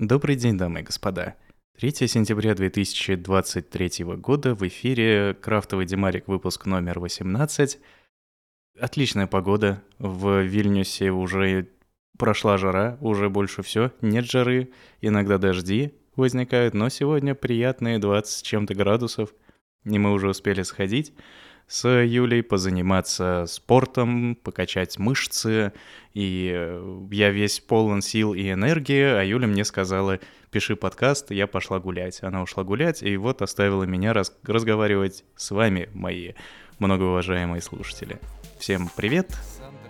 Добрый день, дамы и господа. 3 сентября 2023 года в эфире «Крафтовый Демарик» выпуск номер 18. Отличная погода. В Вильнюсе уже прошла жара, уже больше все. Нет жары, иногда дожди возникают, но сегодня приятные 20 с чем-то градусов. И мы уже успели сходить с Юлей, позаниматься спортом, покачать мышцы. И э, я весь полон сил и энергии, а Юля мне сказала, пиши подкаст, я пошла гулять. Она ушла гулять, и вот оставила меня раз разговаривать с вами, мои многоуважаемые слушатели. Всем привет,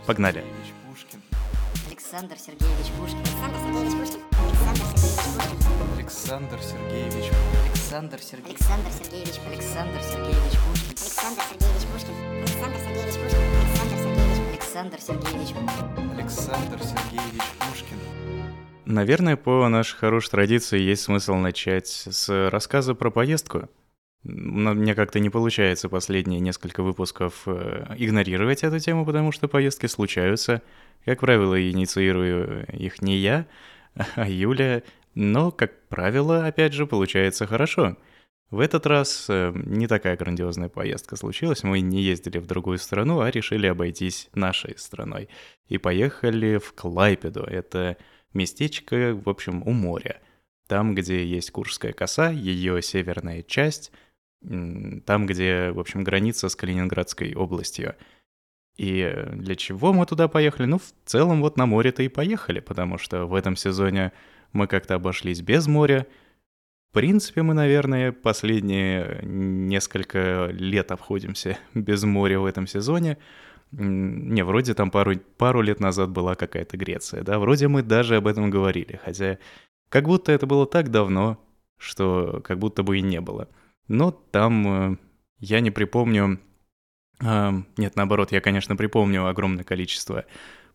погнали! Александр Сергеевич Пушкин. Александр Сергеевич Александр Сергеевич Александр Александр Сергеевич Сергеевич. Александр Сергеевич Пушкин. Александр Сергеевич Пушкин. Александр Сергеевич Пушкин. Александр Сергеевич Александр Сергеевич Александр Сергеевич Пушкин. Наверное, по нашей хорошей традиции есть смысл начать с рассказа про поездку. Но мне как-то не получается последние несколько выпусков э, игнорировать эту тему, потому что поездки случаются. Как правило, инициирую их не я, а Юля, но, как правило, опять же, получается хорошо. В этот раз э, не такая грандиозная поездка случилась. Мы не ездили в другую страну, а решили обойтись нашей страной. И поехали в Клайпеду. Это местечко, в общем, у моря. Там, где есть Куршская коса, ее северная часть, там, где, в общем, граница с Калининградской областью. И э, для чего мы туда поехали? Ну, в целом вот на море-то и поехали, потому что в этом сезоне мы как-то обошлись без моря. В принципе, мы, наверное, последние несколько лет обходимся без моря в этом сезоне. Не, вроде там пару, пару лет назад была какая-то Греция, да, вроде мы даже об этом говорили, хотя как будто это было так давно, что как будто бы и не было. Но там э, я не припомню... а, Нет, наоборот, я, конечно, припомню огромное количество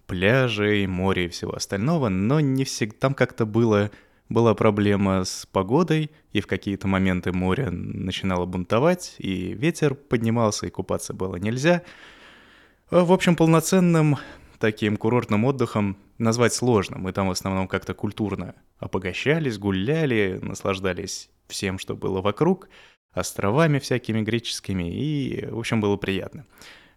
пляжей, моря и всего остального, но не всегда... Там как-то было, была проблема с погодой, и в какие-то моменты море начинало бунтовать, и ветер поднимался, и купаться было нельзя. А, В общем, полноценным таким курортным отдыхом назвать сложно. Мы там в основном как-то культурно обогащались, гуляли, наслаждались всем, что было вокруг, островами всякими греческими, и, в общем, было приятно.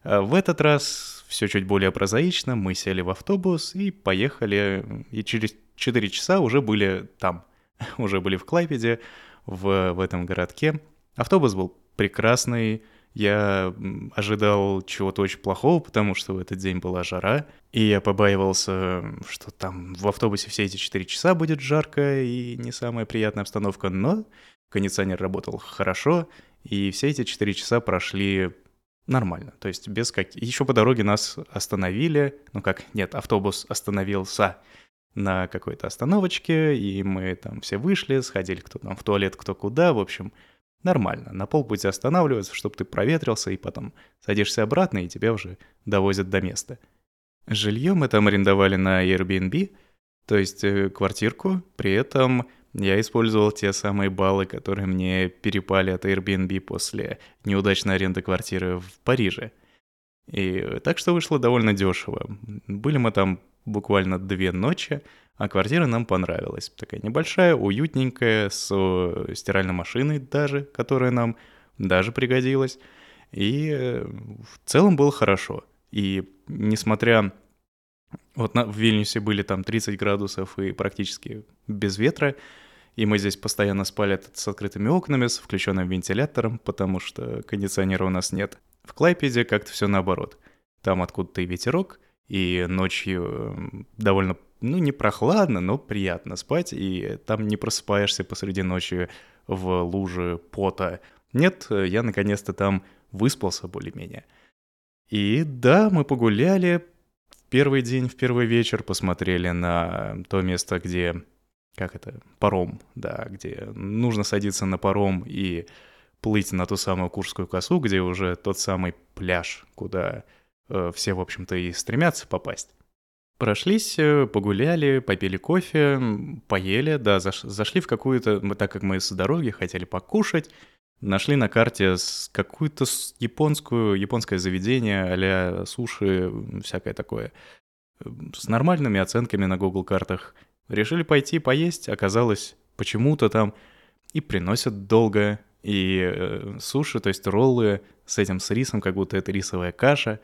А В этот раз все чуть более прозаично. Мы сели в автобус и поехали, и через 4 часа уже были там, уже были в Клайпеде, в, в этом городке. Автобус был прекрасный, я ожидал чего-то очень плохого, потому что в этот день была жара, и я побаивался, что там в автобусе все эти 4 часа будет жарко и не самая приятная обстановка, но кондиционер работал хорошо, и все эти 4 часа прошли нормально. То есть без как... Еще по дороге нас остановили, ну как, нет, автобус остановился на какой-то остановочке, и мы там все вышли, сходили кто там в туалет, кто куда, в общем, нормально. На полпути останавливаются, чтобы ты проветрился, и потом садишься обратно, и тебя уже довозят до места. Жилье мы там арендовали на Airbnb, то есть э, квартирку, при этом я использовал те самые баллы, которые мне перепали от Airbnb после неудачной аренды квартиры в Париже. И так что вышло довольно дешево. Были мы там буквально две ночи, а квартира нам понравилась. Такая небольшая, уютненькая, с э, стиральной машиной даже, которая нам даже пригодилась. И э, в целом было хорошо. И несмотря... Вот на, в Вильнюсе были там 30 градусов и практически без ветра, и мы здесь постоянно спали с открытыми окнами, с включенным вентилятором, потому что кондиционера у нас нет. В Клайпеде как-то все наоборот. Там откуда-то и ветерок, и ночью м, довольно, ну, не прохладно, но приятно спать, и там не просыпаешься посреди ночи в луже пота. Нет, э, я наконец-то там выспался более-менее. И да, мы погуляли первый день, в первый вечер, посмотрели на то место, где, как это, паром, да, где нужно садиться на паром и плыть на ту самую Курскую косу, где уже тот самый пляж, куда э, все, в общем-то, и стремятся попасть. Прошлись, э, погуляли, попили кофе, поели, да, заш- зашли в какую-то, так как мы с дороги хотели покушать, нашли на карте какую-то японскую, японское заведение а суши, всякое такое, с нормальными оценками на Google картах. Решили пойти поесть, оказалось, почему-то там и приносят долго, и э, суши, то есть роллы с этим с рисом, как будто это рисовая каша.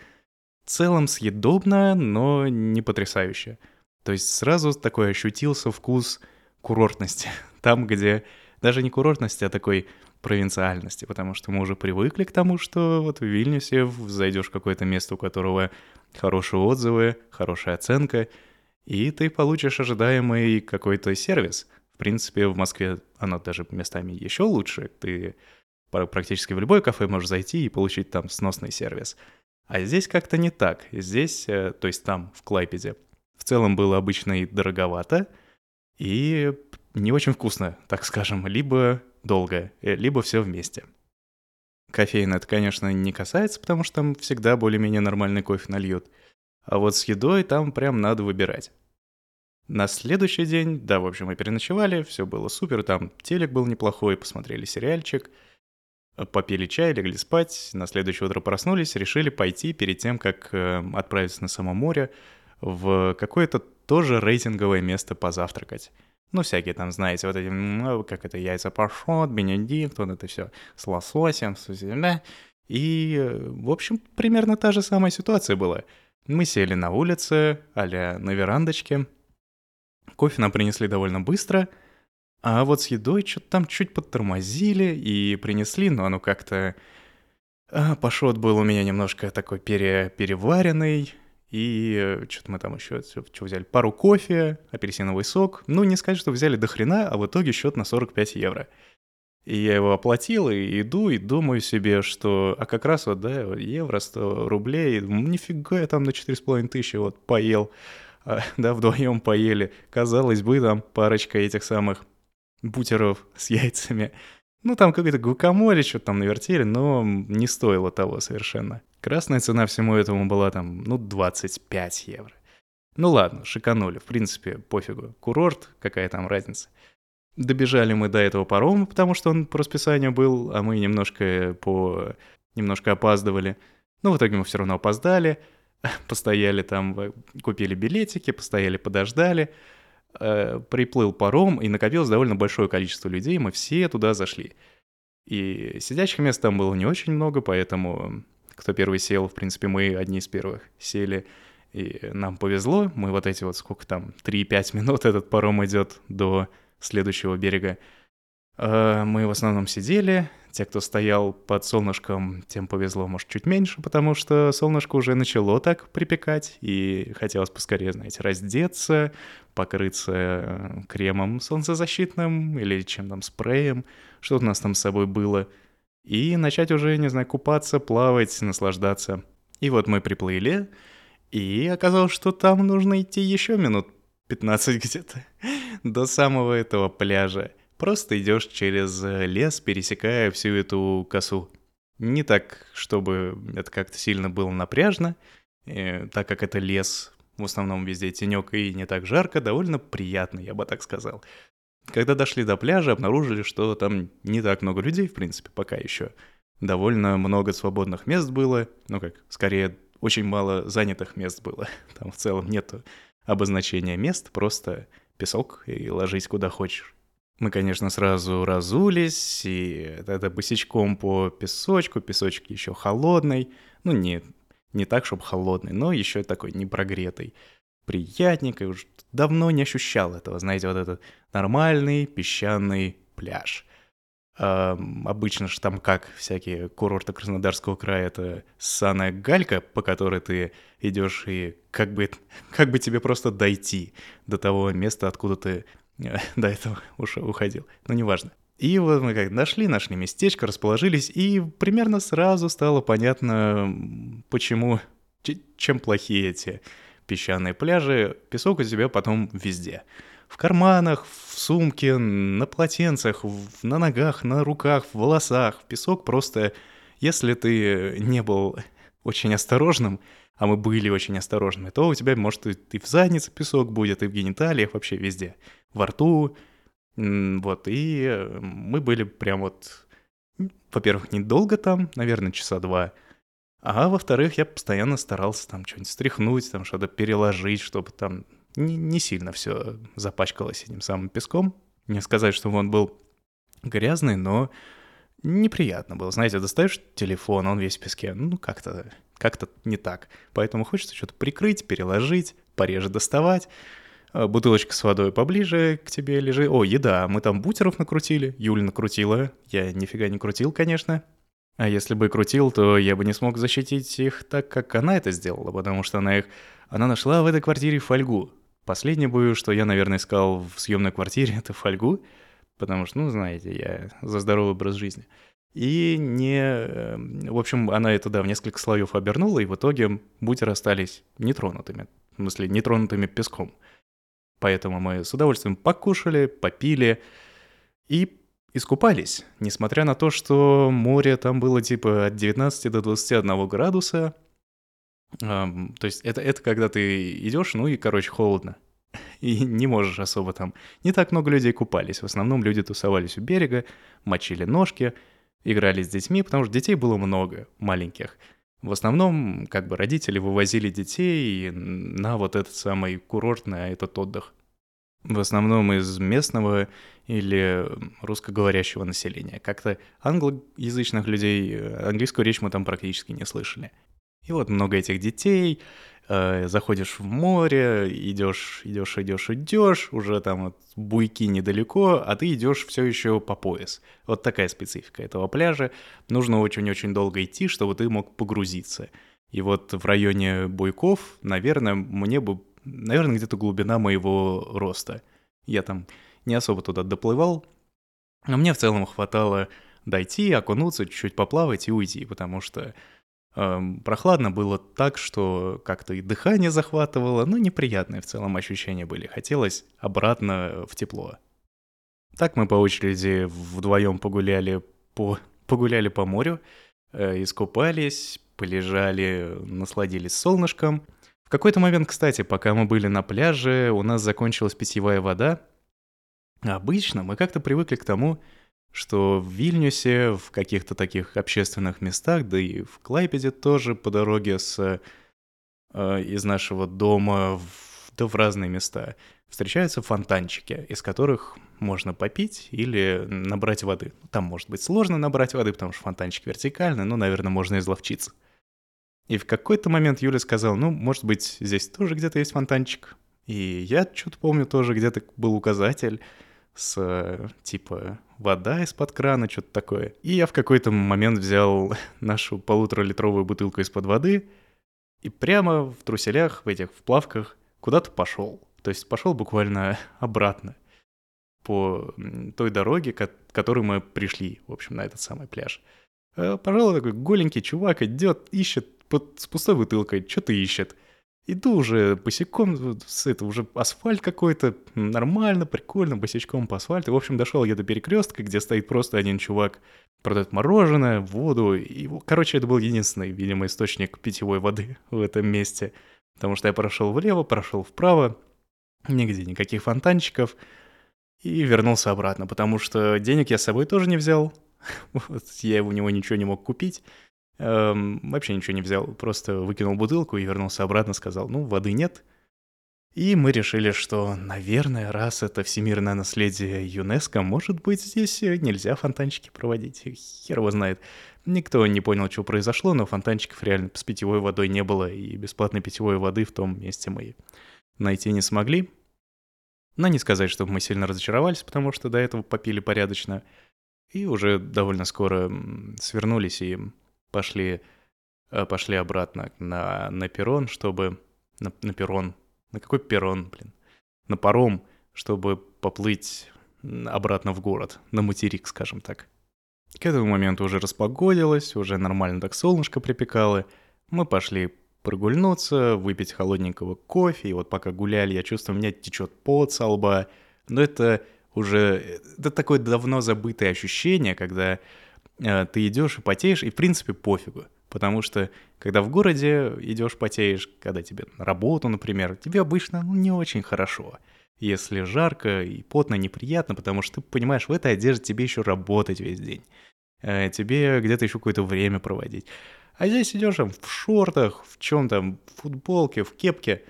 В целом съедобно, но не потрясающе. То есть сразу такой ощутился вкус курортности. Там, где даже не курортности, а такой провинциальности, потому что мы уже привыкли к тому, что вот в Вильнюсе зайдешь в какое-то место, у которого хорошие отзывы, хорошая оценка, и ты получишь ожидаемый какой-то сервис. В принципе, в Москве оно даже местами еще лучше. Ты практически в любое кафе можешь зайти и получить там сносный сервис. А здесь как-то не так. Здесь, э, то есть там, в Клайпеде, в целом было обычно и дороговато, и не очень вкусно, так скажем, либо долго, э, либо все вместе. Кофеин это, конечно, не касается, потому что там всегда более-менее нормальный кофе нальют. А вот с едой там прям надо выбирать. На следующий день, да, в общем, мы переночевали, все было супер, там телек был неплохой, посмотрели сериальчик, попили чай, легли спать, на следующее утро проснулись, решили пойти перед тем, как э, отправиться на само море, в какое-то тоже рейтинговое место позавтракать. Ну, всякие там, знаете, вот эти, ну, как это, яйца пашот, бенедикт, вот это все с лососем, с, да. И, в общем, примерно та же самая ситуация была. Мы сели на улице, а на верандочке, Кофе нам принесли довольно быстро, а вот с едой что-то там чуть подтормозили и принесли, но оно как-то... А, пашот был у меня немножко такой пере... переваренный, и э, что-то мы там еще что взяли? Пару кофе, апельсиновый сок. Ну, не сказать, что взяли до хрена, а в итоге счет на 45 евро. И я его оплатил, и иду, и думаю себе, что... А как раз вот, да, евро, 100 рублей, нифига я там на 4,5 тысячи вот поел. А, да, вдвоем поели. Казалось бы, там парочка этих самых бутеров с яйцами. Ну, там какой-то гукамоле, что-то там навертели, но не стоило того совершенно. Красная цена всему этому была там, ну, 25 евро. Ну ладно, шиканули, в принципе, пофигу. Курорт, какая там разница. Добежали мы до этого парома, потому что он по расписанию был, а мы немножко по... немножко опаздывали. Но в итоге мы все равно опоздали. постояли там, э, купили билетики, постояли, подождали, э, приплыл паром, и накопилось довольно большое количество людей, мы все туда зашли. И сидячих мест там было не очень много, поэтому кто первый сел, в принципе, мы одни из первых сели, и нам повезло, мы вот эти вот, сколько там, 3-5 минут этот паром идет до следующего берега, Э, мы в основном сидели. Те, кто стоял под солнышком, тем повезло, может, чуть меньше, потому что солнышко уже начало так припекать, и хотелось поскорее, знаете, раздеться, покрыться э, кремом солнцезащитным или чем там, спреем, что у нас там с собой было, и начать уже, не знаю, купаться, плавать, наслаждаться. И вот мы приплыли, и оказалось, что там нужно идти еще минут 15 где-то до самого этого пляжа. Просто идешь через лес, пересекая всю эту косу. Не так, чтобы это как-то сильно было напряжно, э, так как это лес, в основном везде тенек и не так жарко, довольно приятно, я бы так сказал. Когда дошли до пляжа, обнаружили, что там не так много людей, в принципе, пока еще. Довольно много свободных мест было, ну как, скорее, очень мало занятых мест было. Там в целом нет обозначения мест, просто песок и ложись куда хочешь. Мы, конечно, сразу разулись, и это босичком по песочку, песочек еще холодный, ну не, не так, чтобы холодный, но еще такой непрогретый. Приятненько, уже давно не ощущал этого, знаете, вот этот нормальный песчаный пляж. А, обычно же там как всякие курорты Краснодарского края, это ссаная галька, по которой ты идешь и как бы, как бы тебе просто дойти до того места, откуда ты до этого уж уходил, но неважно. И вот мы как нашли, нашли местечко, расположились, и примерно сразу стало понятно, почему, чем плохие эти песчаные пляжи. Песок у тебя потом везде. В карманах, в сумке, на полотенцах, на ногах, на руках, в волосах. Песок просто, если ты не был очень осторожным, а мы были очень осторожными, то у тебя, может, и в заднице песок будет, и в гениталиях, вообще везде во рту. Вот, и э, мы были прям вот, во-первых, недолго там, наверное, часа два, а во-вторых, я постоянно старался там что-нибудь стряхнуть, там что-то переложить, чтобы там не, не сильно все запачкалось этим самым песком. Не сказать, что он был грязный, но неприятно было. Знаете, достаешь телефон, он весь в песке. Ну, как-то как-то не так. Поэтому хочется что-то прикрыть, переложить, пореже доставать. А, бутылочка с водой поближе к тебе лежит. О, еда. Мы там бутеров накрутили. Юля накрутила. Я нифига не крутил, конечно. А если бы крутил, то я бы не смог защитить их так, как она это сделала, потому что она их... Она нашла в этой квартире фольгу. Последнее бы, что я, наверное, искал в съемной квартире, это фольгу, потому что, ну, знаете, я за здоровый образ жизни. И не... Эм, в общем, она это, да, в несколько слоев обернула, и в итоге бутеры остались нетронутыми. В смысле, нетронутыми песком. Поэтому мы с удовольствием покушали, попили и искупались. Несмотря на то, что море там было типа от 19 до 21 градуса. Эм, то есть это, это когда ты идешь, ну и, короче, холодно. И не можешь особо там... Не так много людей купались. В основном люди тусовались у берега, мочили ножки — играли с детьми, потому что детей было много, маленьких. В основном, как бы, родители вывозили детей на вот этот самый курорт, на этот отдых. В основном из местного или русскоговорящего населения. Как-то англоязычных людей, английскую речь мы там практически не слышали. И вот много этих детей, э, заходишь в море, идешь, идешь, идешь, идешь, уже там вот буйки недалеко, а ты идешь все еще по пояс. Вот такая специфика этого пляжа. Нужно очень-очень долго идти, чтобы ты мог погрузиться. И вот в районе буйков, наверное, мне бы, наверное, где-то глубина моего роста. Я там не особо туда доплывал, но мне в целом хватало дойти, окунуться, чуть-чуть поплавать и уйти, потому что Эм, прохладно было так, что как-то и дыхание захватывало, но неприятные в целом ощущения были. Хотелось обратно в тепло. Так мы по очереди вдвоем погуляли по, погуляли по морю, э, искупались, полежали, насладились солнышком. Какой-то момент, кстати, пока мы были на пляже, у нас закончилась питьевая вода. Обычно мы как-то привыкли к тому, что в Вильнюсе, в каких-то таких общественных местах, да и в Клайпеде тоже по дороге с, э, из нашего дома в, да в разные места встречаются фонтанчики, из которых можно попить или набрать воды. Там может быть сложно набрать воды, потому что фонтанчик вертикальный, но, наверное, можно изловчиться. И в какой-то момент Юля сказала, ну, может быть, здесь тоже где-то есть фонтанчик. И я что-то помню, тоже где-то был указатель с типа вода из-под крана, что-то такое. И я в какой-то момент взял нашу полуторалитровую бутылку из-под воды и прямо в труселях, в этих в плавках, куда-то пошел. То есть пошел буквально обратно по той дороге, к которой мы пришли, в общем, на этот самый пляж. Э, пожалуй, такой голенький чувак идет, ищет под, с пустой бутылкой, что-то ищет. Иду уже босиком, это уже асфальт какой-то, нормально, прикольно, босичком по асфальту. В общем, дошел я до перекрестка, где стоит просто один чувак, продает мороженое, воду. И, короче, это был единственный, видимо, источник питьевой воды в этом месте. Потому что я прошел влево, прошел вправо, нигде никаких фонтанчиков. И вернулся обратно, потому что денег я с собой тоже не взял. Вот, я у него ничего не мог купить. Эм, вообще ничего не взял, просто выкинул бутылку и вернулся обратно, сказал, ну, воды нет. И мы решили, что, наверное, раз это всемирное наследие ЮНЕСКО, может быть, здесь нельзя фонтанчики проводить. Хер его знает. Никто не понял, что произошло, но фонтанчиков реально с питьевой водой не было, и бесплатной питьевой воды в том месте мы найти не смогли. Но не сказать, чтобы мы сильно разочаровались, потому что до этого попили порядочно. И уже довольно скоро свернулись и пошли, э, пошли обратно на, на перрон, чтобы... На, на перрон. На какой перрон, блин? На паром, чтобы поплыть обратно в город, на материк, скажем так. К этому моменту уже распогодилось, уже нормально так солнышко припекало. Мы пошли прогульнуться, выпить холодненького кофе, и вот пока гуляли, я чувствую, у меня течет пот со лба. Но это уже... Это такое давно забытое ощущение, когда Э, ты идешь и потеешь, и в принципе пофигу. Потому что когда в городе идешь потеешь, когда тебе на работу, например, тебе обычно ну, не очень хорошо. Если жарко и потно, неприятно, потому что ты понимаешь, в этой одежде тебе еще работать весь день. Э, тебе где-то еще какое-то время проводить. А здесь идешь там в шортах, в чем там, в футболке, в кепке.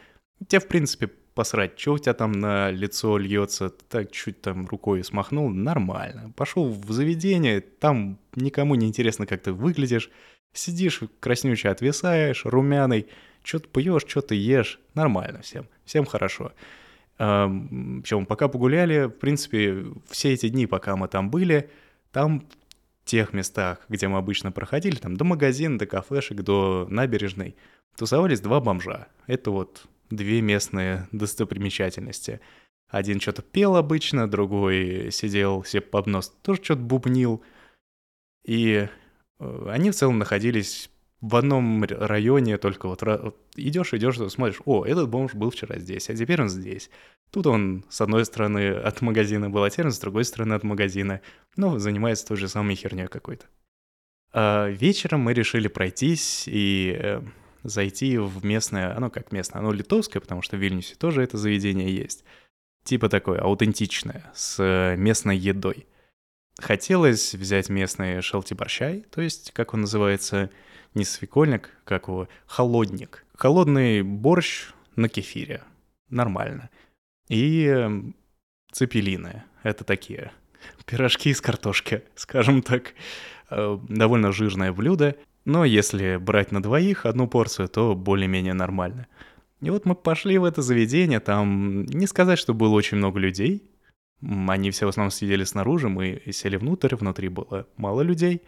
Тебе, в принципе, посрать, что у тебя там на лицо льется, так чуть там рукой смахнул, нормально. Пошел в заведение, там никому не интересно, как ты выглядишь, сидишь, краснючий отвисаешь, румяный, что-то пьешь, что-то ешь, нормально всем, всем хорошо. Причем пока погуляли, в принципе, все эти дни, пока мы там были, там тех местах, где мы обычно проходили, там до магазина, до кафешек, до набережной, тусовались два бомжа. Это вот две местные достопримечательности. Один что-то пел обычно, другой сидел себе под нос, тоже что-то бубнил. И э, они в целом находились в одном районе, только вот, идешь, идешь, смотришь, о, этот бомж был вчера здесь, а теперь он здесь. Тут он с одной стороны от магазина был, а теперь он с другой стороны от магазина. Ну, занимается той же самой херней какой-то. А вечером мы решили пройтись и э, зайти в местное, оно как местное, оно литовское, потому что в Вильнюсе тоже это заведение есть. Типа такое аутентичное, с э, местной едой. Хотелось взять местный шелтиборщай, то есть, как он называется, не свекольник, как его, холодник. Холодный борщ на кефире. Нормально. И эм, цепелины. Это такие пирожки из картошки, скажем так. Э, довольно жирное блюдо. Но если брать на двоих одну порцию, то более-менее нормально. И вот мы пошли в это заведение, там не сказать, что было очень много людей. Они все в основном сидели снаружи, мы сели внутрь, внутри было мало людей.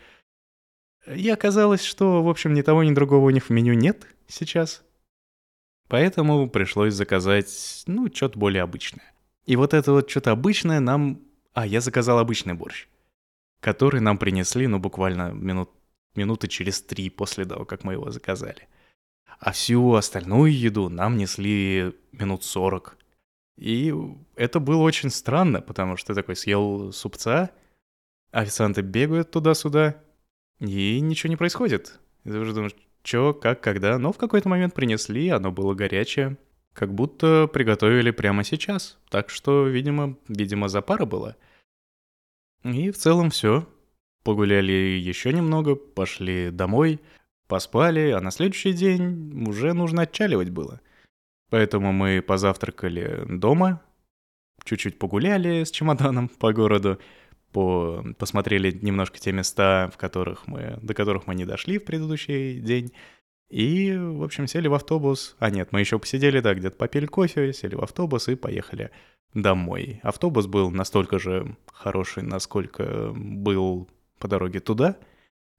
И оказалось, что, в общем, ни того, ни другого у них в меню нет сейчас. Поэтому пришлось заказать, ну, что-то более обычное. И вот это вот что-то обычное нам... А, я заказал обычный борщ, который нам принесли, ну, буквально минут минуты через три после того, как мы его заказали. А всю остальную еду нам несли минут сорок. И это было очень странно, потому что ты такой съел супца, официанты бегают туда-сюда, и ничего не происходит. И ты уже думаешь, что, как, когда. Но в какой-то момент принесли, оно было горячее. Как будто приготовили прямо сейчас. Так что, видимо, видимо, за пара было. И в целом все. Погуляли еще немного, пошли домой, поспали, а на следующий день уже нужно отчаливать было. Поэтому мы позавтракали дома, чуть-чуть погуляли с чемоданом по городу, по... посмотрели немножко те места, в которых мы... до которых мы не дошли в предыдущий день. И, в общем, сели в автобус. А нет, мы еще посидели, да, где-то попили кофе, сели в автобус и поехали домой. Автобус был настолько же хороший, насколько был по дороге туда,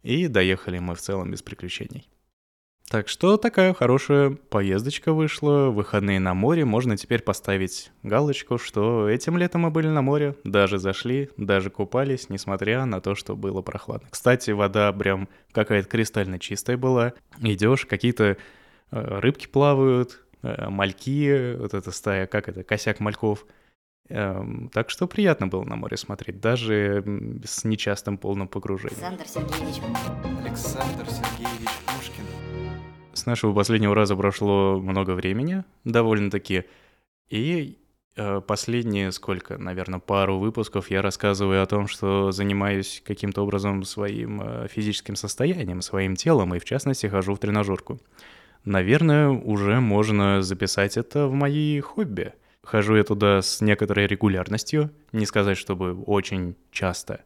и доехали мы в целом без приключений. Так что такая хорошая поездочка вышла, выходные на море, можно теперь поставить галочку, что этим летом мы были на море, даже зашли, даже купались, несмотря на то, что было прохладно. Кстати, вода прям какая-то кристально чистая была, идешь, какие-то э, рыбки плавают, э, мальки, вот эта стая, как это, косяк мальков — так что приятно было на море смотреть, даже с нечастым полным погружением. Александр Сергеевич. Александр Сергеевич Пушкин. С нашего последнего раза прошло много времени, довольно-таки. И э, последние, сколько, наверное, пару выпусков я рассказываю о том, что занимаюсь каким-то образом своим э, физическим состоянием, своим телом, и в частности хожу в тренажерку. Наверное, уже можно записать это в мои хобби — Хожу я туда с некоторой регулярностью, не сказать, чтобы очень часто.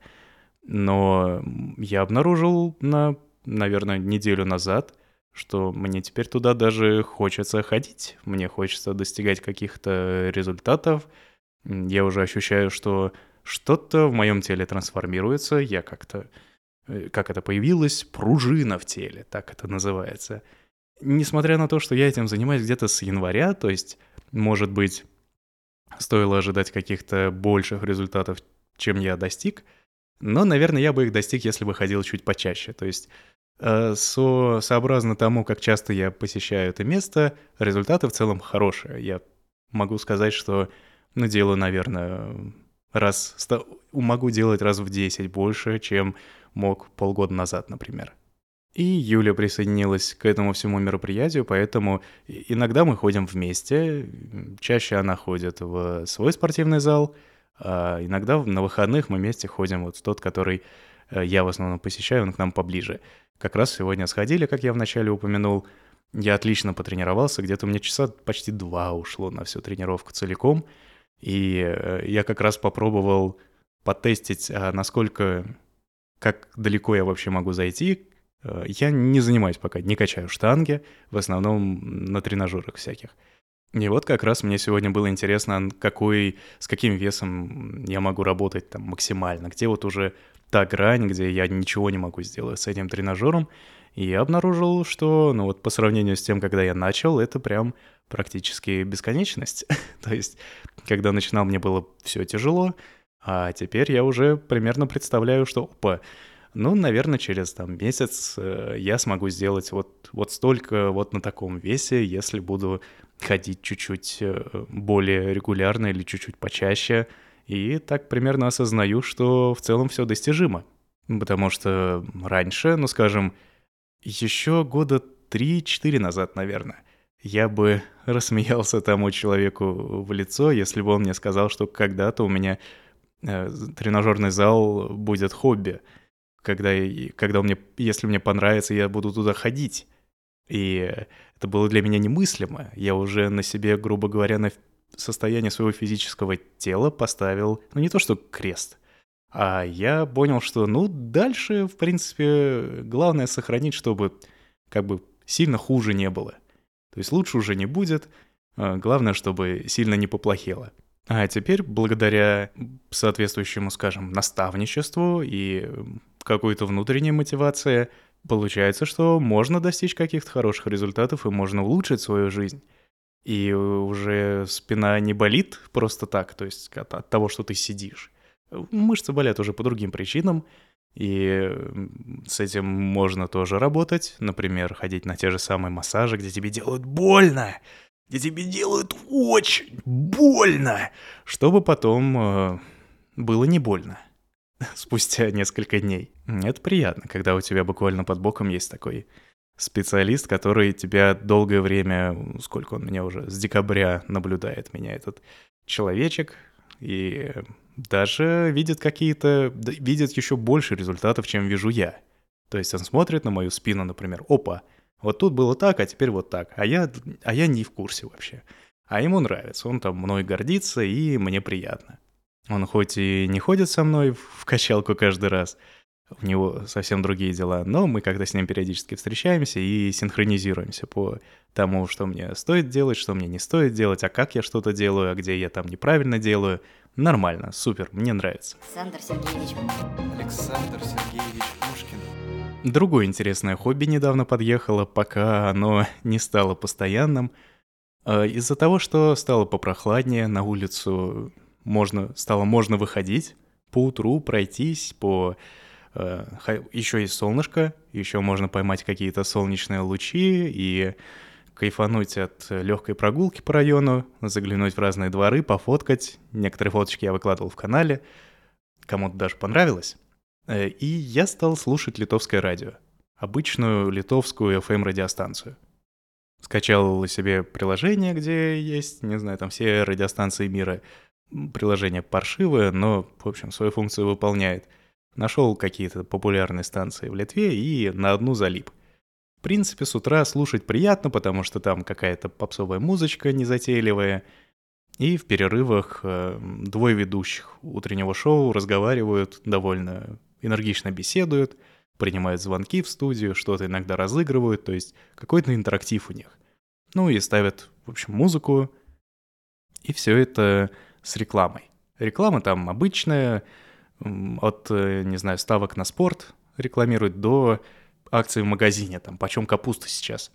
Но я обнаружил на, наверное, неделю назад, что мне теперь туда даже хочется ходить. Мне хочется достигать каких-то результатов. Я уже ощущаю, что что-то в моем теле трансформируется. Я как-то... Э, как это появилось? Пружина в теле, так это называется. Несмотря на то, что я этим занимаюсь где-то с января, то есть, может быть, стоило ожидать каких-то больших результатов, чем я достиг. Но, наверное, я бы их достиг, если бы ходил чуть почаще. То есть э, со, сообразно тому, как часто я посещаю это место, результаты в целом хорошие. Я могу сказать, что ну, делаю, наверное, раз... Могу делать раз в 10 больше, чем мог полгода назад, например. И Юля присоединилась к этому всему мероприятию, поэтому иногда мы ходим вместе. Чаще она ходит в свой спортивный зал, а иногда на выходных мы вместе ходим вот в тот, который э, я в основном посещаю, он к нам поближе. Как раз сегодня сходили, как я вначале упомянул. Я отлично потренировался, где-то у меня часа почти два ушло на всю тренировку целиком. И э, я как раз попробовал потестить, а насколько, как далеко я вообще могу зайти. Э, я не занимаюсь пока, не качаю штанги, в основном на тренажерах всяких. И вот как раз мне сегодня было интересно, какой, с каким весом я могу работать там максимально, где вот уже та грань, где я ничего не могу сделать с этим тренажером. И я обнаружил, что, ну вот по сравнению с тем, когда я начал, это прям практически бесконечность. То есть, когда начинал, мне было все тяжело, а теперь я уже примерно представляю, что, опа, ну, наверное, через там месяц э, я смогу сделать вот, вот столько вот на таком весе, если буду ходить чуть-чуть э, более регулярно или чуть-чуть почаще. И так примерно осознаю, что в целом все достижимо. Потому что раньше, ну, скажем, еще года 3-4 назад, наверное, я бы рассмеялся тому человеку в лицо, если бы он мне сказал, что когда-то у меня э, тренажерный зал будет хобби — когда, когда мне, если мне понравится, я буду туда ходить. И это было для меня немыслимо. Я уже на себе, грубо говоря, на состояние своего физического тела поставил, ну не то что крест, а я понял, что, ну, дальше, в принципе, главное сохранить, чтобы как бы сильно хуже не было. То есть лучше уже не будет, а главное, чтобы сильно не поплохело. А теперь, благодаря соответствующему, скажем, наставничеству и какой-то внутренней мотивации, получается, что можно достичь каких-то хороших результатов и можно улучшить свою жизнь. И уже спина не болит просто так, то есть от, от того, что ты сидишь. Мышцы болят уже по другим причинам, и с этим можно тоже работать. Например, ходить на те же самые массажи, где тебе делают больно, где тебе делают очень больно, чтобы потом э, было не больно спустя несколько дней. Это приятно, когда у тебя буквально под боком есть такой специалист, который тебя долгое время, сколько он меня уже, с декабря наблюдает меня этот человечек, и даже видит какие-то, видит еще больше результатов, чем вижу я. То есть он смотрит на мою спину, например, опа, вот тут было так, а теперь вот так, а я, а я не в курсе вообще. А ему нравится, он там мной гордится, и мне приятно. Он хоть и не ходит со мной в качалку каждый раз, у него совсем другие дела, но мы когда с ним периодически встречаемся и синхронизируемся по тому, что мне стоит делать, что мне не стоит делать, а как я что-то делаю, а где я там неправильно делаю. Нормально, супер, мне нравится. Александр Сергеевич. Александр Сергеевич Пушкин. Другое интересное хобби недавно подъехало, пока оно не стало постоянным. А, из-за того, что стало попрохладнее, на улицу можно, стало можно выходить по утру, пройтись по... Э, еще есть солнышко, еще можно поймать какие-то солнечные лучи и кайфануть от легкой прогулки по району, заглянуть в разные дворы, пофоткать. Некоторые фоточки я выкладывал в канале, кому-то даже понравилось. Э, и я стал слушать литовское радио, обычную литовскую FM-радиостанцию. Скачал себе приложение, где есть, не знаю, там все радиостанции мира, приложение паршивое, но, в общем, свою функцию выполняет. Нашел какие-то популярные станции в Литве и на одну залип. В принципе, с утра слушать приятно, потому что там какая-то попсовая музычка незатейливая. И в перерывах э, двое ведущих утреннего шоу разговаривают, довольно энергично беседуют, принимают звонки в студию, что-то иногда разыгрывают, то есть какой-то интерактив у них. Ну и ставят, в общем, музыку. И все это с рекламой. Реклама там обычная, от, э, не знаю, ставок на спорт рекламируют до акций в магазине, там, почем капуста сейчас.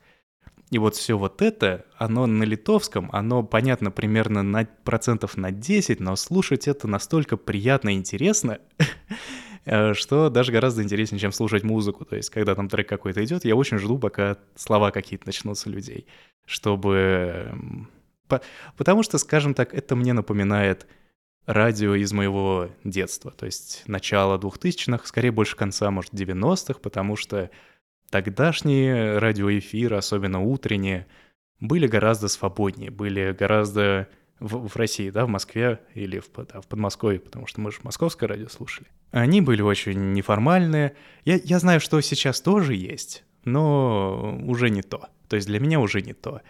И вот все вот это, оно на литовском, оно понятно примерно на процентов на 10, но слушать это настолько приятно и интересно, э, что даже гораздо интереснее, чем слушать музыку. То есть, когда там трек какой-то идет, я очень жду, пока слова какие-то начнутся людей, чтобы Потому что, скажем так, это мне напоминает радио из моего детства, то есть начало 2000-х, скорее больше конца, может, 90-х, потому что тогдашние радиоэфиры, особенно утренние, были гораздо свободнее, были гораздо в, в России, да, в Москве или в, да, в Подмосковье, потому что мы же московское радио слушали. Они были очень неформальные. Я, я знаю, что сейчас тоже есть, но уже не то. То есть для меня уже не то.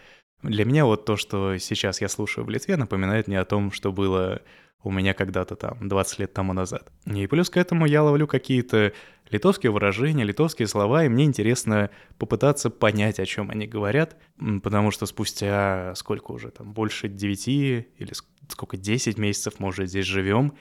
Для меня вот то, что сейчас я слушаю в Литве, напоминает мне о том, что было у меня когда-то там 20 лет тому назад. И плюс к этому я ловлю какие-то литовские выражения, литовские слова, и мне интересно попытаться понять, о чем они говорят, потому что спустя сколько уже там, больше 9 или сколько, 10 месяцев мы уже здесь живем,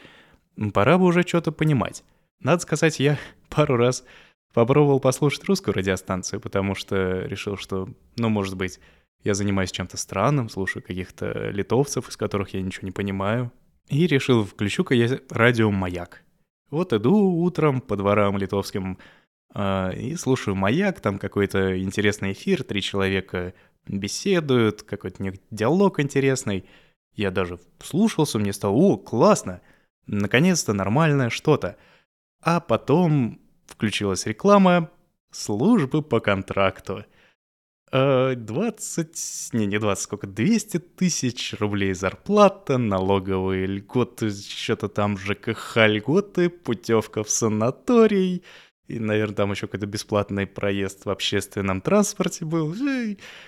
пора бы уже что-то понимать. Надо сказать, я пару раз попробовал послушать русскую радиостанцию, потому что решил, что, ну, может быть, я занимаюсь чем-то странным, слушаю каких-то литовцев, из которых я ничего не понимаю. И решил, включу-ка я радио «Маяк». Вот иду утром по дворам литовским э, и слушаю «Маяк», там какой-то интересный эфир, три человека беседуют, какой-то диалог интересный. Я даже слушался, мне стало, о, классно, наконец-то нормальное что-то. А потом включилась реклама службы по контракту — 20, не, не 20, сколько, 200 тысяч рублей зарплата, налоговые льготы, что-то там ЖКХ льготы, путевка в санаторий, и, наверное, там еще какой-то бесплатный проезд в общественном транспорте был.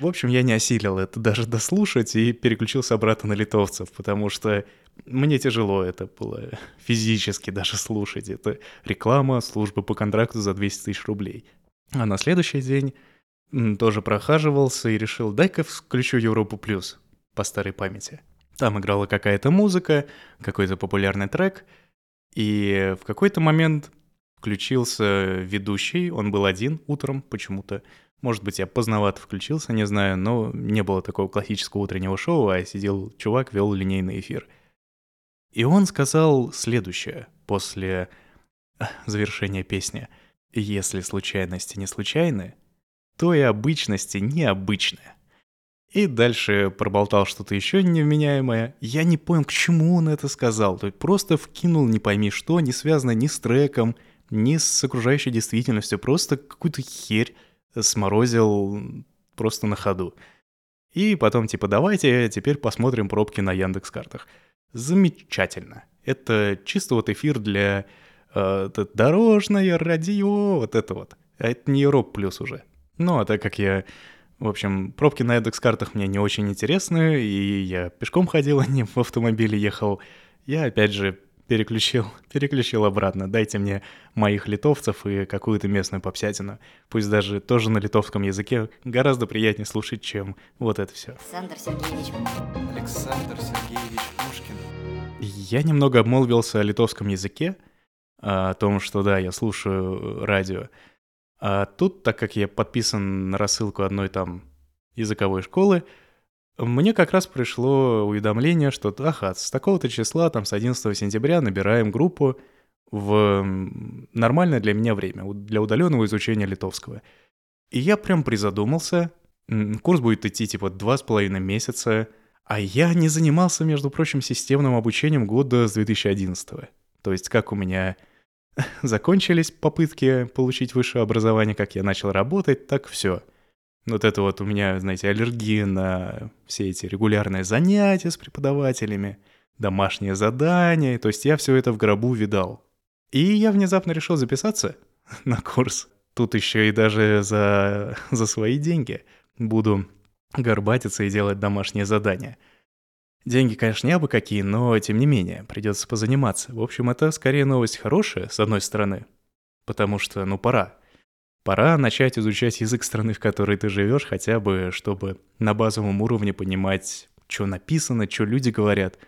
В общем, я не осилил это даже дослушать и переключился обратно на литовцев, потому что мне тяжело это было физически даже слушать. Это реклама службы по контракту за 200 тысяч рублей. А на следующий день тоже прохаживался и решил, дай-ка включу Европу Плюс по старой памяти. Там играла какая-то музыка, какой-то популярный трек, и в какой-то момент включился ведущий, он был один утром почему-то. Может быть, я поздновато включился, не знаю, но не было такого классического утреннего шоу, а сидел чувак, вел линейный эфир. И он сказал следующее после завершения песни. «Если случайности не случайны, то и обычности необычная. И дальше проболтал что-то еще невменяемое. Я не понял, к чему он это сказал. То есть просто вкинул не пойми что, не связано ни с треком, ни с окружающей действительностью. Просто какую-то херь сморозил просто на ходу. И потом типа давайте теперь посмотрим пробки на Яндекс картах. Замечательно. Это чисто вот эфир для э, дорожное радио, вот это вот. А это не Европ плюс уже. Ну, а так как я... В общем, пробки на эдекс-картах мне не очень интересны, и я пешком ходил, а не в автомобиле ехал. Я, опять же, переключил, переключил обратно. Дайте мне моих литовцев и какую-то местную попсятину. Пусть даже тоже на литовском языке гораздо приятнее слушать, чем вот это все. Александр Сергеевич. Александр Сергеевич Пушкин. Я немного обмолвился о литовском языке, о том, что да, я слушаю радио. А тут, так как я подписан на рассылку одной там языковой школы, мне как раз пришло уведомление, что ага, с такого-то числа, там с 11 сентября набираем группу в нормальное для меня время, для удаленного изучения литовского. И я прям призадумался, курс будет идти типа два с половиной месяца, а я не занимался, между прочим, системным обучением года с 2011. То есть как у меня закончились попытки получить высшее образование, как я начал работать, так все. Вот это вот у меня, знаете, аллергия на все эти регулярные занятия с преподавателями, домашние задания, то есть я все это в гробу видал. И я внезапно решил записаться на курс. Тут еще и даже за, за свои деньги буду горбатиться и делать домашние задания – Деньги, конечно, не абы какие, но тем не менее, придется позаниматься. В общем, это скорее новость хорошая, с одной стороны, потому что, ну, пора. Пора начать изучать язык страны, в которой ты живешь, хотя бы, чтобы на базовом уровне понимать, что написано, что люди говорят.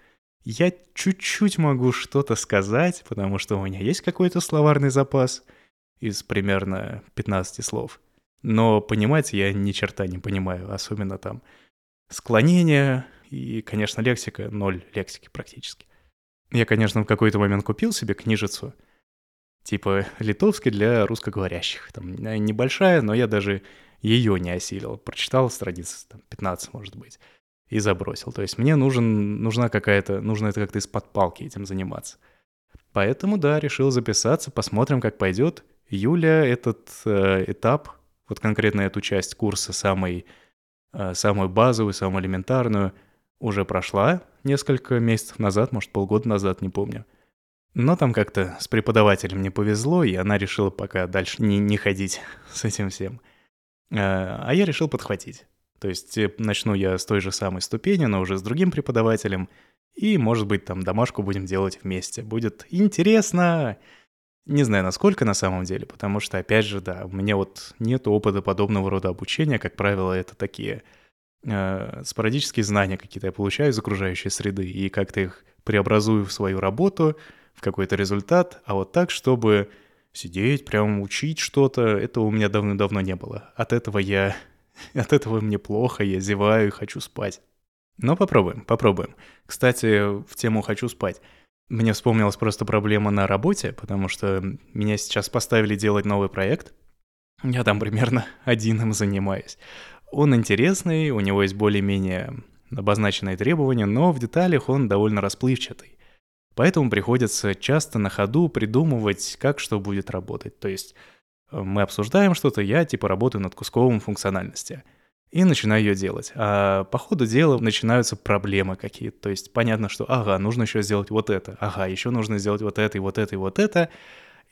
Я чуть-чуть могу что-то сказать, потому что у меня есть какой-то словарный запас из примерно 15 слов. Но понимать я ни черта не понимаю, особенно там склонение, и, конечно, лексика, ноль лексики практически. Я, конечно, в какой-то момент купил себе книжицу, типа литовский для русскоговорящих. Там небольшая, но я даже ее не осилил. Прочитал страниц там, 15, может быть, и забросил. То есть мне нужен, нужна какая-то, нужно это как-то из-под палки этим заниматься. Поэтому, да, решил записаться, посмотрим, как пойдет. Юля этот э, этап, вот конкретно эту часть курса, самый, э, самую базовую, самую элементарную — уже прошла несколько месяцев назад, может, полгода назад, не помню. Но там как-то с преподавателем не повезло, и она решила пока дальше не, не ходить с этим всем. А а я решил подхватить. То есть э, начну я с той же самой ступени, но уже с другим преподавателем. И, может быть, там домашку будем делать вместе. Будет интересно. Не знаю, насколько на самом деле, потому что, опять же, да, у меня вот нет опыта подобного рода обучения. Как правило, это такие э, спорадические знания какие-то я получаю из окружающей среды и как-то их преобразую в свою работу, в какой-то результат. А вот так, чтобы сидеть, прям учить что-то, этого у меня давно-давно не было. От этого я... От этого мне плохо, я зеваю и хочу спать. Но попробуем, попробуем. Кстати, в тему «хочу спать». Мне вспомнилась просто проблема на работе, потому что меня сейчас поставили делать новый проект. Я там примерно один им занимаюсь. Он интересный, у него есть более-менее обозначенные требования, но в деталях он довольно расплывчатый. Поэтому приходится часто на ходу придумывать, как что будет работать. То есть э, мы обсуждаем что-то, я типа работаю над кусковым функциональности и начинаю ее делать. А по ходу дела начинаются проблемы какие-то. То есть понятно, что ага, нужно еще сделать вот это, ага, еще нужно сделать вот это и вот это и вот это.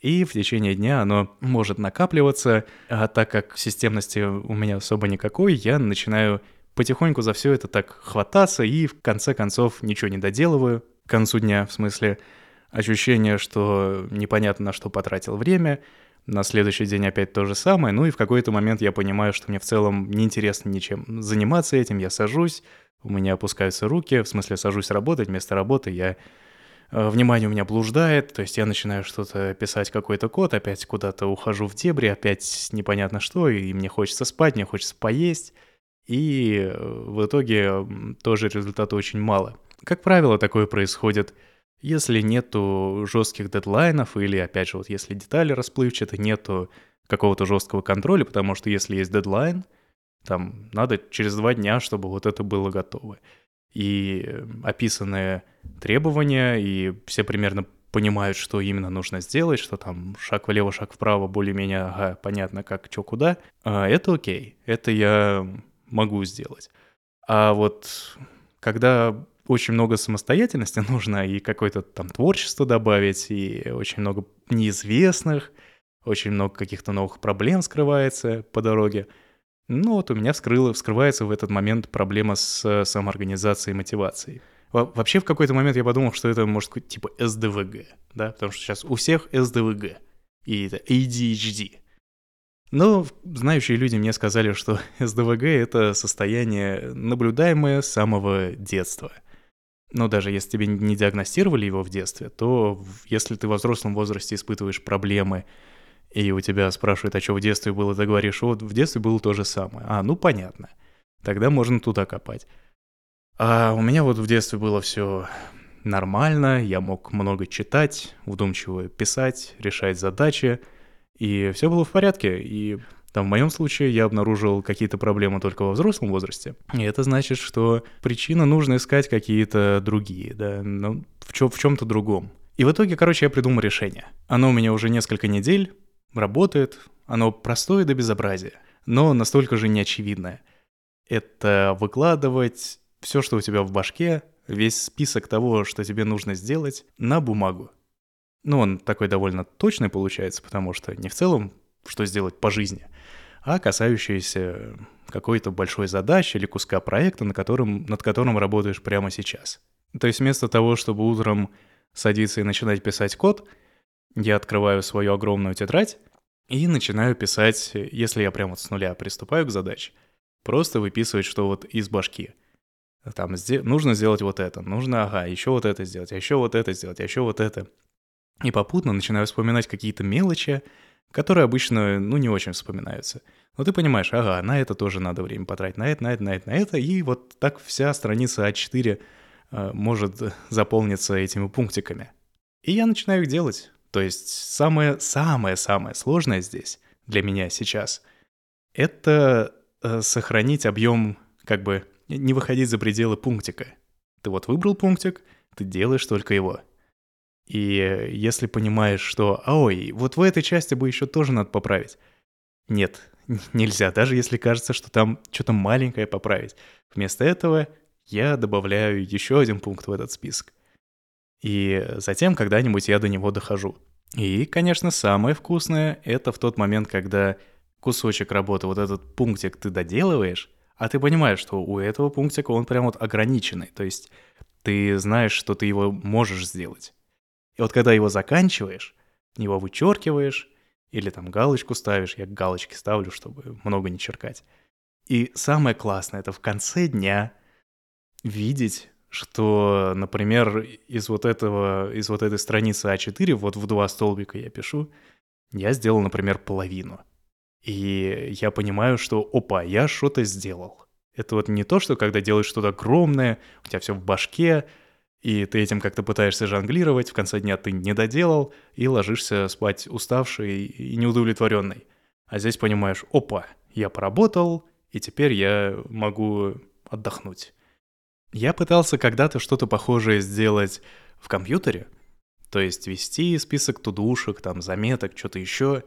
И в течение дня оно может накапливаться, а так как системности у меня особо никакой, я начинаю потихоньку за все это так хвататься и в конце концов ничего не доделываю, к концу дня, в смысле, ощущение, что непонятно на что потратил время, на следующий день опять то же самое, ну и в какой-то момент я понимаю, что мне в целом неинтересно ничем заниматься этим, я сажусь, у меня опускаются руки, в смысле сажусь работать, вместо работы я внимание у меня блуждает, то есть я начинаю что-то писать, какой-то код, опять куда-то ухожу в дебри, опять непонятно что, и мне хочется спать, мне хочется поесть, и э, в итоге тоже результата очень мало. Как правило, такое происходит, если нету жестких дедлайнов или, опять же, вот если детали расплывчаты, нету какого-то жесткого контроля, потому что если есть дедлайн, там надо через два дня, чтобы вот это было готово. И описанные требования, и все примерно понимают, что именно нужно сделать, что там шаг влево, шаг вправо, более-менее, ага, понятно, как, что, куда, а, это окей, это я могу сделать. А вот когда очень много самостоятельности нужно, и какое-то там творчество добавить, и очень много неизвестных, очень много каких-то новых проблем скрывается по дороге. Ну вот у меня вскрыло, вскрывается в этот момент проблема с самоорганизацией и мотивацией. Во вообще в какой-то момент я подумал, что это может быть типа СДВГ, да, потому что сейчас у всех СДВГ, и это ADHD. Но знающие люди мне сказали, что СДВГ — это состояние, наблюдаемое с самого детства — но даже если тебе не диагностировали его в детстве, то если ты во взрослом возрасте испытываешь проблемы, и у тебя спрашивают, а что в детстве было, ты говоришь, вот в детстве было то же самое. А, ну понятно. Тогда можно туда копать. А у меня вот в детстве было все нормально, я мог много читать, вдумчиво писать, решать задачи, и все было в порядке. И там в моем случае я обнаружил какие-то проблемы только во взрослом возрасте. И это значит, что причина нужно искать какие-то другие, да, ну, в, чё, в чем-то другом. И в итоге, короче, я придумал решение. Оно у меня уже несколько недель работает, оно простое до безобразия, но настолько же неочевидное. Это выкладывать все, что у тебя в башке, весь список того, что тебе нужно сделать, на бумагу. Ну, он такой довольно точный получается, потому что не в целом, что сделать по жизни – а касающиеся какой-то большой задачи или куска проекта, на котором, над которым работаешь прямо сейчас. То есть вместо того, чтобы утром садиться и начинать писать код, я открываю свою огромную тетрадь и начинаю писать, если я прямо вот с нуля приступаю к задаче, просто выписывать, что вот из башки. Там нужно сделать вот это, нужно, ага, еще вот это сделать, еще вот это сделать, еще вот это. И попутно начинаю вспоминать какие-то мелочи, которые обычно, ну, не очень вспоминаются. Но ты понимаешь, ага, на это тоже надо время потратить, на это, на это, на это, на это, и вот так вся страница А4 э, может заполниться этими пунктиками. И я начинаю их делать. То есть самое-самое-самое сложное здесь для меня сейчас — это э, сохранить объем, как бы не выходить за пределы пунктика. Ты вот выбрал пунктик, ты делаешь только его — и если понимаешь, что, ой, вот в этой части бы еще тоже надо поправить. Нет, нельзя, даже если кажется, что там что-то маленькое поправить. Вместо этого я добавляю еще один пункт в этот список. И затем когда-нибудь я до него дохожу. И, конечно, самое вкусное — это в тот момент, когда кусочек работы, вот этот пунктик ты доделываешь, а ты понимаешь, что у этого пунктика он прям вот ограниченный. То есть ты знаешь, что ты его можешь сделать. И вот когда его заканчиваешь, его вычеркиваешь, или там галочку ставишь, я галочки ставлю, чтобы много не черкать. И самое классное, это в конце дня видеть, что, например, из вот этого, из вот этой страницы А4, вот в два столбика я пишу, я сделал, например, половину. И я понимаю, что, опа, я что-то сделал. Это вот не то, что когда делаешь что-то огромное, у тебя все в башке, и ты этим как-то пытаешься жонглировать, в конце дня ты не доделал, и ложишься спать уставший и неудовлетворенный. А здесь понимаешь, опа, я поработал, и теперь я могу отдохнуть. Я пытался когда-то что-то похожее сделать в компьютере, то есть вести список тудушек, там, заметок, что-то еще.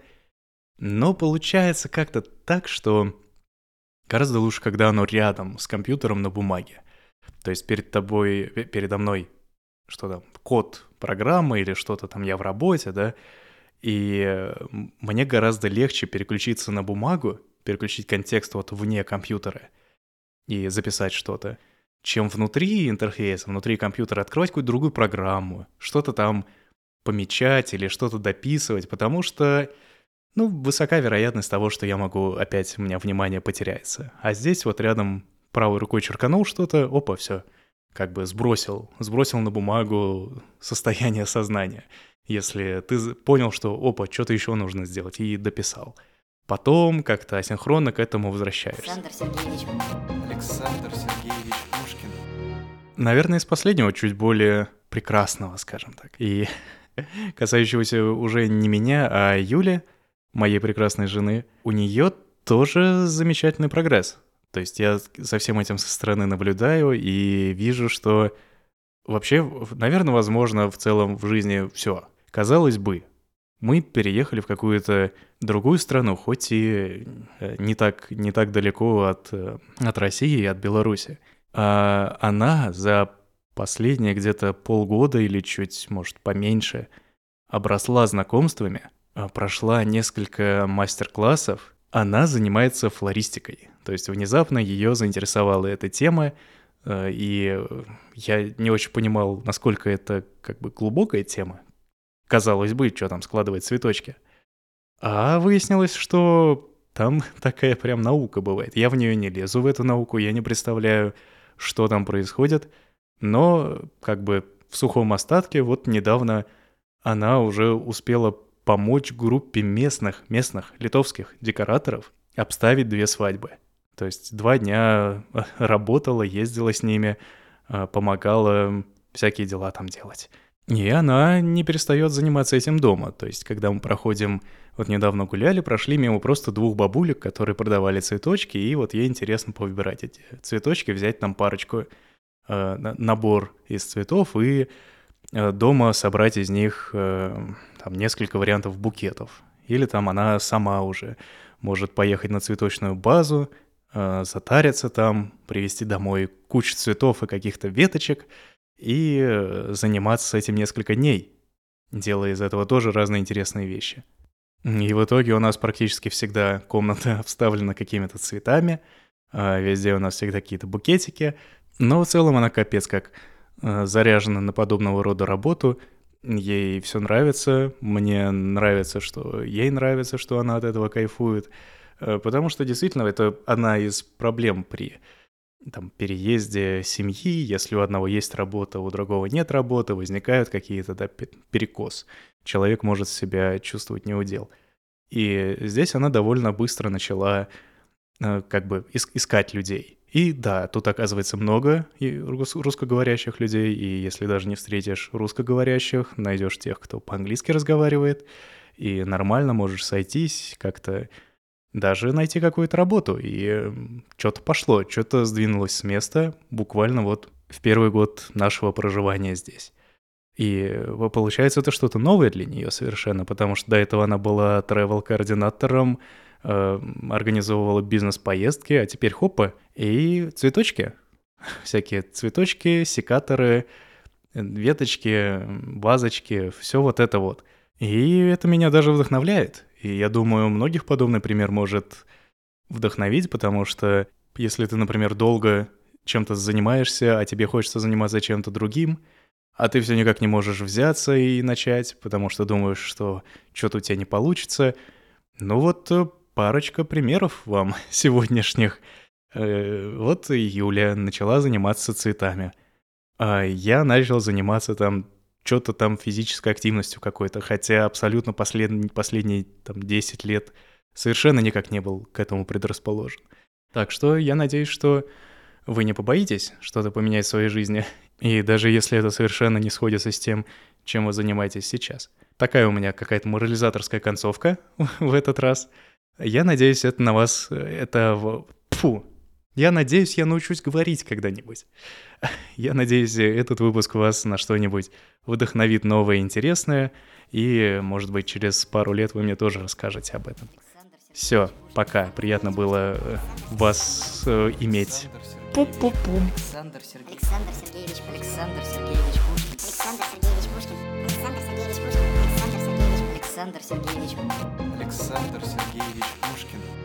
Но получается как-то так, что гораздо лучше, когда оно рядом с компьютером на бумаге. То есть перед тобой, передо мной, что там, код программы или что-то там я в работе, да, и мне гораздо легче переключиться на бумагу, переключить контекст вот вне компьютера и записать что-то, чем внутри интерфейса, внутри компьютера открывать какую-то другую программу, что-то там помечать или что-то дописывать, потому что, ну, высока вероятность того, что я могу опять, у меня внимание потеряется. А здесь вот рядом правой рукой черканул что-то, опа, все, как бы сбросил, сбросил на бумагу состояние сознания. Если ты понял, что, опа, что-то еще нужно сделать, и дописал. Потом как-то асинхронно к этому возвращаешься. Александр Сергеевич. Александр Сергеевич. Наверное, из последнего, чуть более прекрасного, скажем так. И касающегося уже не меня, а Юли, моей прекрасной жены, у нее тоже замечательный прогресс. То есть я за всем этим со стороны наблюдаю и вижу, что вообще, наверное, возможно, в целом в жизни все. Казалось бы, мы переехали в какую-то другую страну, хоть и э, не так, не так далеко от, э, от России и от Беларуси. А она за последние где-то полгода или чуть, может, поменьше обросла знакомствами, а прошла несколько мастер-классов. Она занимается флористикой. То есть внезапно ее заинтересовала эта тема, э, и я не очень понимал, насколько это как бы глубокая тема, Казалось бы, что там складывать цветочки. А выяснилось, что там такая прям наука бывает. Я в нее не лезу, в эту науку, я не представляю, что там происходит. Но как бы в сухом остатке вот недавно она уже успела помочь группе местных, местных литовских декораторов обставить две свадьбы. То есть два дня работала, ездила с ними, а, помогала всякие дела там делать. И она не перестает заниматься этим дома. То есть, когда мы проходим, вот недавно гуляли, прошли мимо просто двух бабулек, которые продавали цветочки, и вот ей интересно повыбирать эти цветочки, взять там парочку, э, набор из цветов и э, дома собрать из них э, там несколько вариантов букетов. Или там она сама уже может поехать на цветочную базу, э, затариться там, привезти домой кучу цветов и каких-то веточек — и э, заниматься этим несколько дней, делая из этого тоже разные интересные вещи. И в итоге у нас практически всегда комната обставлена какими-то цветами, а везде у нас всегда какие-то букетики, но в целом она капец как э, заряжена на подобного рода работу, ей все нравится, мне нравится, что ей нравится, что она от этого кайфует, э, потому что действительно это одна из проблем при там, переезде семьи, если у одного есть работа, у другого нет работы, возникают какие-то да, перекос. Человек может себя чувствовать неудел. И здесь она довольно быстро начала э, как бы искать людей. И да, тут оказывается много русскоговорящих людей, и если даже не встретишь русскоговорящих, найдешь тех, кто по-английски разговаривает, и нормально можешь сойтись, как-то даже найти какую-то работу. И что-то пошло, что-то сдвинулось с места буквально вот в первый год нашего проживания здесь. И получается, это что-то новое для нее совершенно, потому что до этого она была travel-координатором, э, организовывала бизнес-поездки, а теперь хопа, и цветочки. Всякие цветочки, секаторы, веточки, вазочки, все вот это вот. И это меня даже вдохновляет. И я думаю, многих подобный пример может вдохновить, потому что если ты, например, долго чем-то занимаешься, а тебе хочется заниматься чем-то другим, а ты все никак не можешь взяться и начать, потому что думаешь, что что-то у тебя не получится. Ну вот э, парочка примеров вам сегодняшних. Э, вот Юля начала заниматься цветами. А я начал заниматься там что-то там физической активностью какой-то, хотя абсолютно послед... последние там 10 лет совершенно никак не был к этому предрасположен. Так что я надеюсь, что вы не побоитесь что-то поменять в своей жизни, и даже если это совершенно не сходится с тем, чем вы занимаетесь сейчас. Такая у меня какая-то морализаторская концовка в этот раз. Я надеюсь, это на вас... Это... Фу, я надеюсь, я научусь говорить когда-нибудь. Я надеюсь, этот выпуск вас на что-нибудь вдохновит новое, интересное, и, может быть, через пару лет вы мне тоже расскажете об этом. Все, пока. Приятно было э, вас э, иметь. Пу-пу-пум. Александр Сергеевич. Александр Сергеевич Александр Сергеевич Пушкин. Александр Сергеевич Пушкин. Александр Сергеевич Пушкин. Александр Сергеевич. Александр Сергеевич Пушкин.